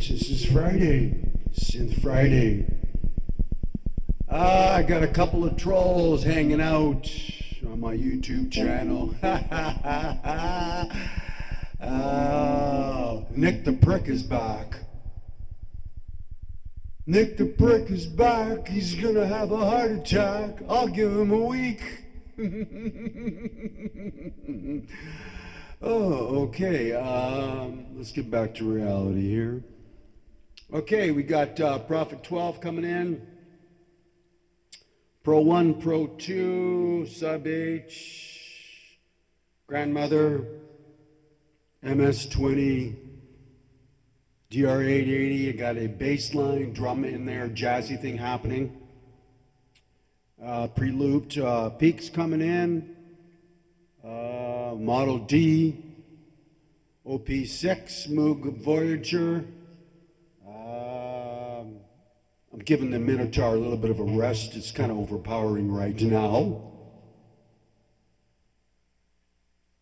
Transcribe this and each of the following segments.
This is Friday. Synth Friday. Ah, I got a couple of trolls hanging out on my YouTube channel. oh, Nick the Prick is back. Nick the Prick is back. He's gonna have a heart attack. I'll give him a week. oh, okay. Um, let's get back to reality here. Okay, we got uh, Prophet 12 coming in. Pro 1, Pro 2, Sub H, Grandmother, MS 20, DR 880. I got a bass line drum in there, jazzy thing happening. Uh, Pre looped. Uh, peaks coming in. Uh, Model D, OP6, Moog Voyager. I'm giving the Minitaur a little bit of a rest. It's kind of overpowering right now.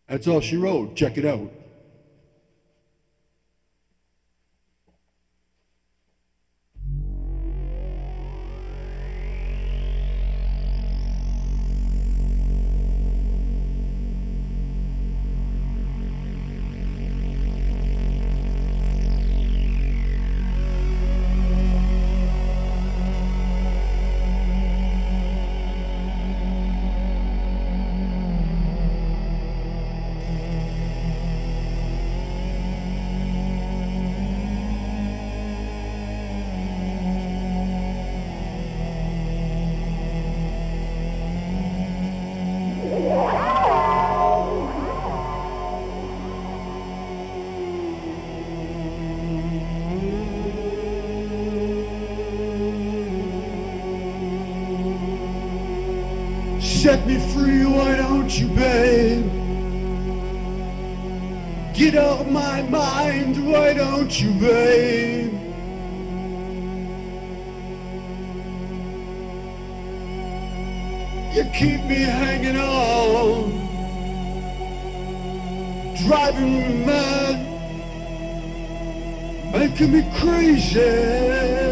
That's all she wrote. Check it out. Set me free, why don't you, babe? Get out of my mind, why don't you, babe? You keep me hanging on, driving me mad, making me crazy.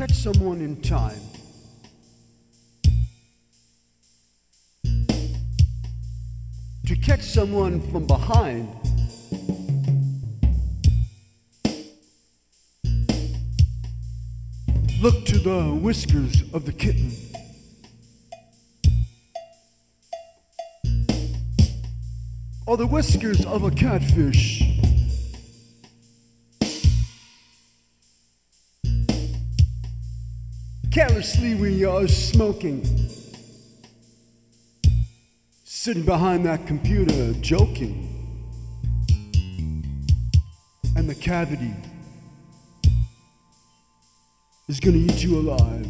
Catch someone in time. To catch someone from behind. Look to the whiskers of the kitten. Or the whiskers of a catfish. Carelessly, we are smoking. Sitting behind that computer, joking. And the cavity is gonna eat you alive.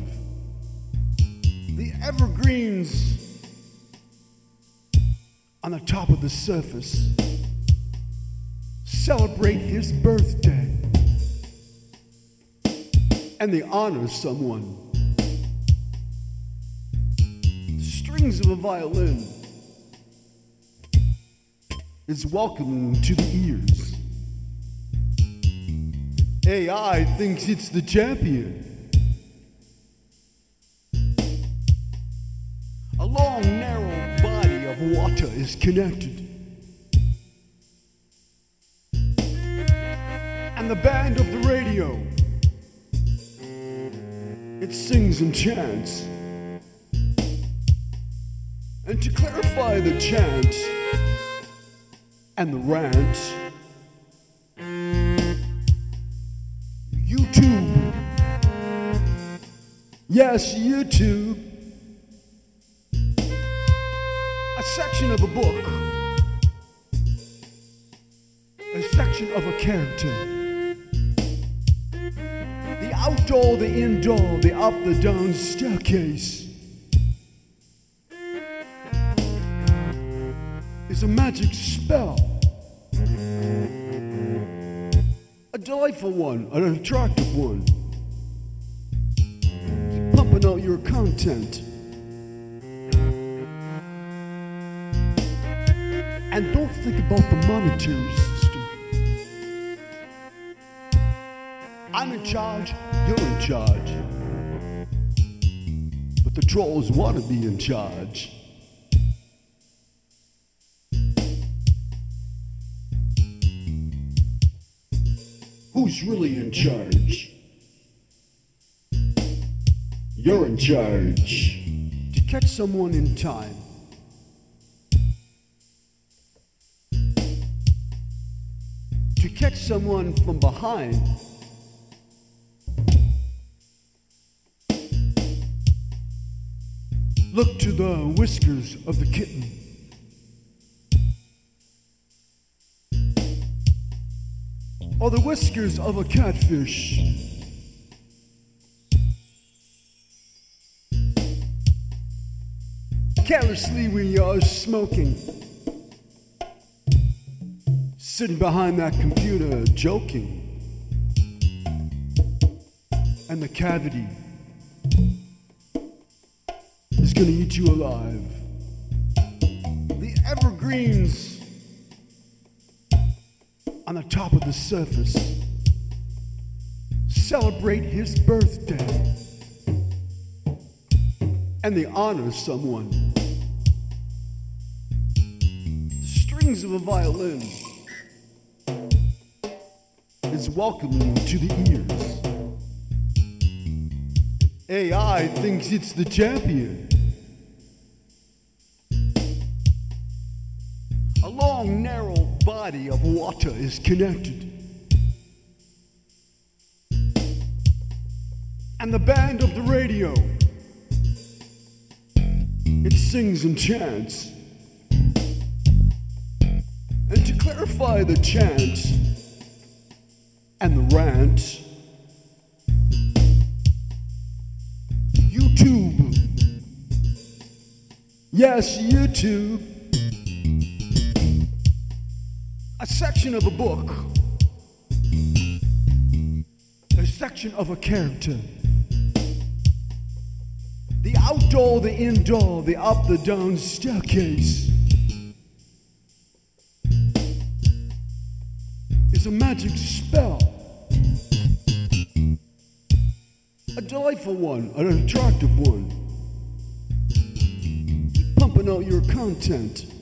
The evergreens on the top of the surface celebrate his birthday and they honor someone. Strings of a violin is welcoming to the ears. AI thinks it's the champion. A long, narrow body of water is connected. And the band of the radio, it sings and chants. And to clarify the chant and the rant, YouTube. Yes, YouTube. A section of a book. A section of a character. The outdoor, the indoor, the up, the down staircase. Magic spell. A delightful one, an attractive one. Pumping out your content. And don't think about the monetary system. I'm in charge, you're in charge. But the trolls want to be in charge. Who's really in charge? You're in charge. To catch someone in time. To catch someone from behind. Look to the whiskers of the kitten. Or the whiskers of a catfish. Carelessly, we are smoking. Sitting behind that computer, joking. And the cavity is gonna eat you alive. The evergreens on the top of the surface celebrate his birthday and they honor someone. The strings of a violin is welcoming to the ears. AI thinks it's the champion. Body of water is connected. And the band of the radio, it sings and chants. And to clarify the chant and the rant, YouTube. Yes, YouTube. a section of a book, a section of a character. The outdoor, the indoor, the up, the down staircase is a magic spell. A delightful one, an attractive one, pumping out your content.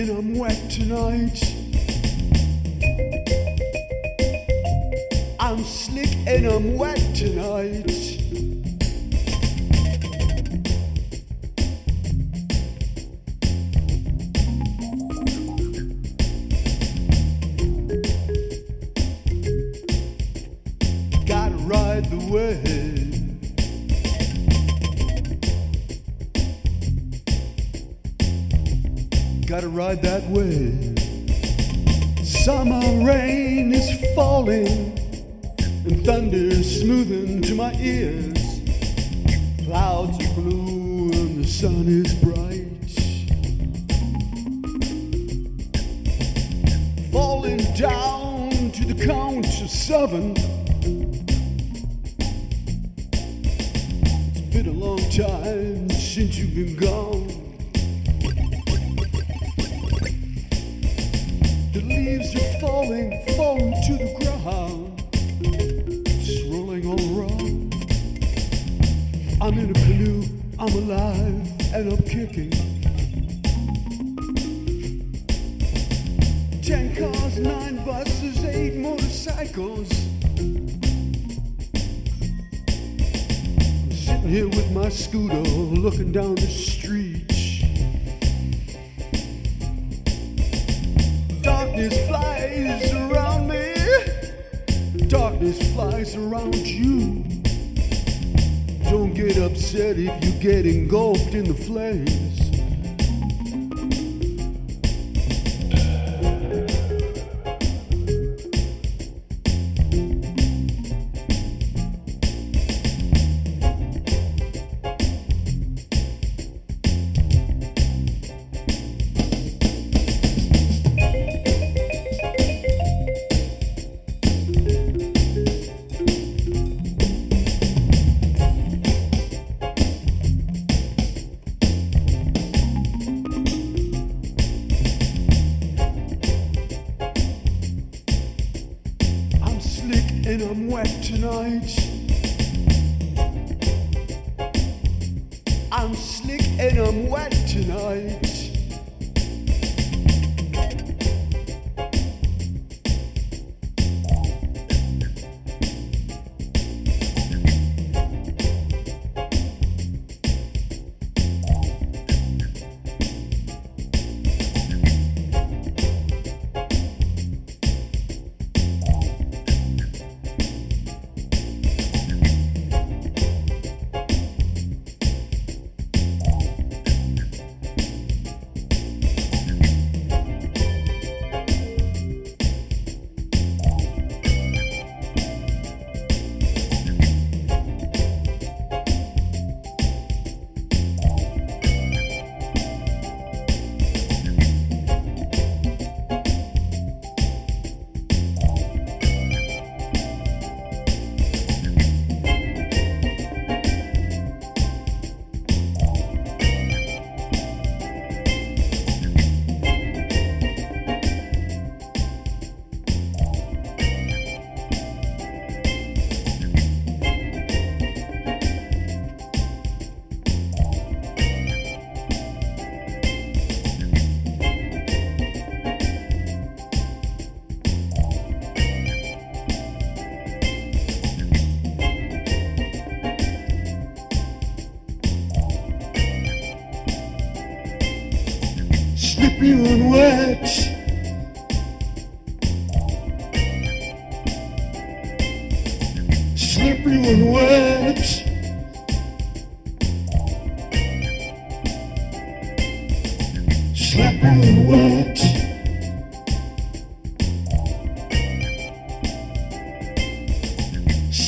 and I'm wet tonight. I'm slick and I'm wet tonight. this flies around you. Don't get upset if you get engulfed in the flames.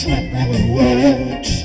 Slippery when wet. Slippery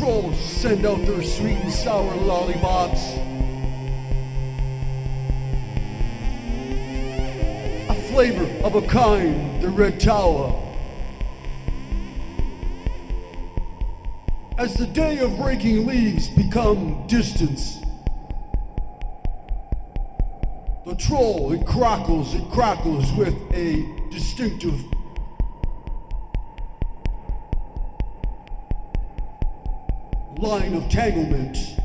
trolls send out their sweet and sour lollipops. A flavor of a kind, the red tower. As the day of raking leaves become distance. The troll, it crackles, it crackles with a distinctive line of tanglement.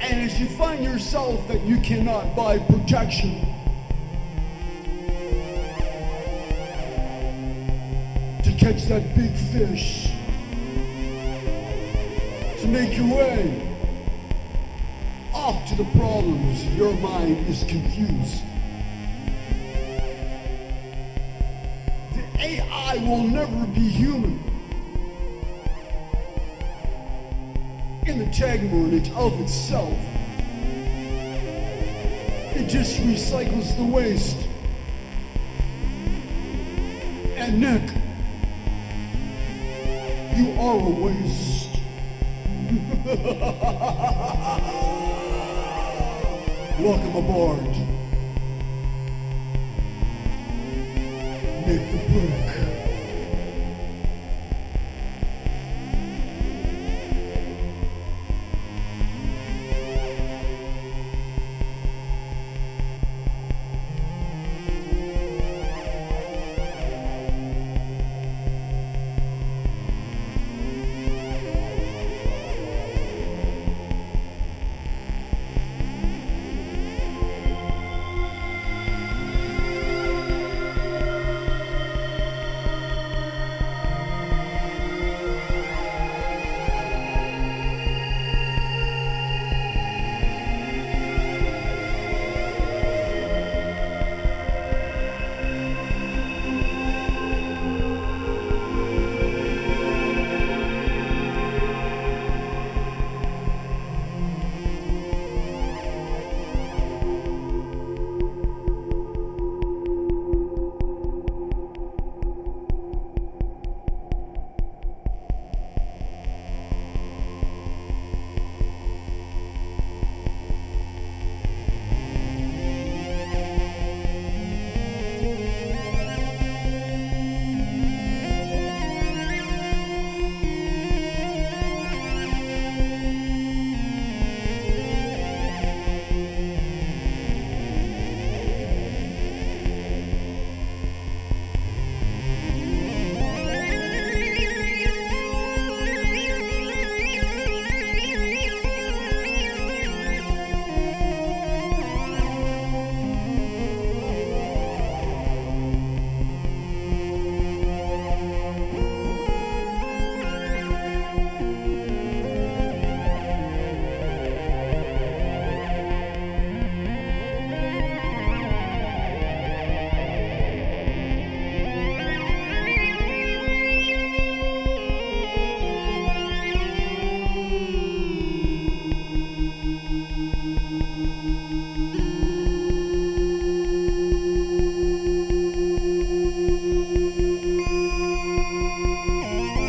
And as you find yourself that you cannot buy protection, to catch that big fish, to make your way off to the problems, your mind is confused. The AI will never be human. In the tagmornage of itself, it just recycles the waste. And Nick, you are a waste. Welcome aboard. Nick the Prick. Música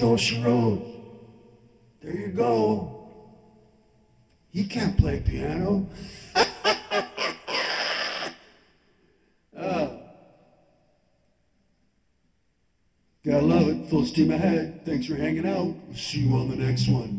That's she wrote. There you go. He can't play piano. Ah. Gotta love it. Full steam ahead. Thanks for hanging out. See you on the next one.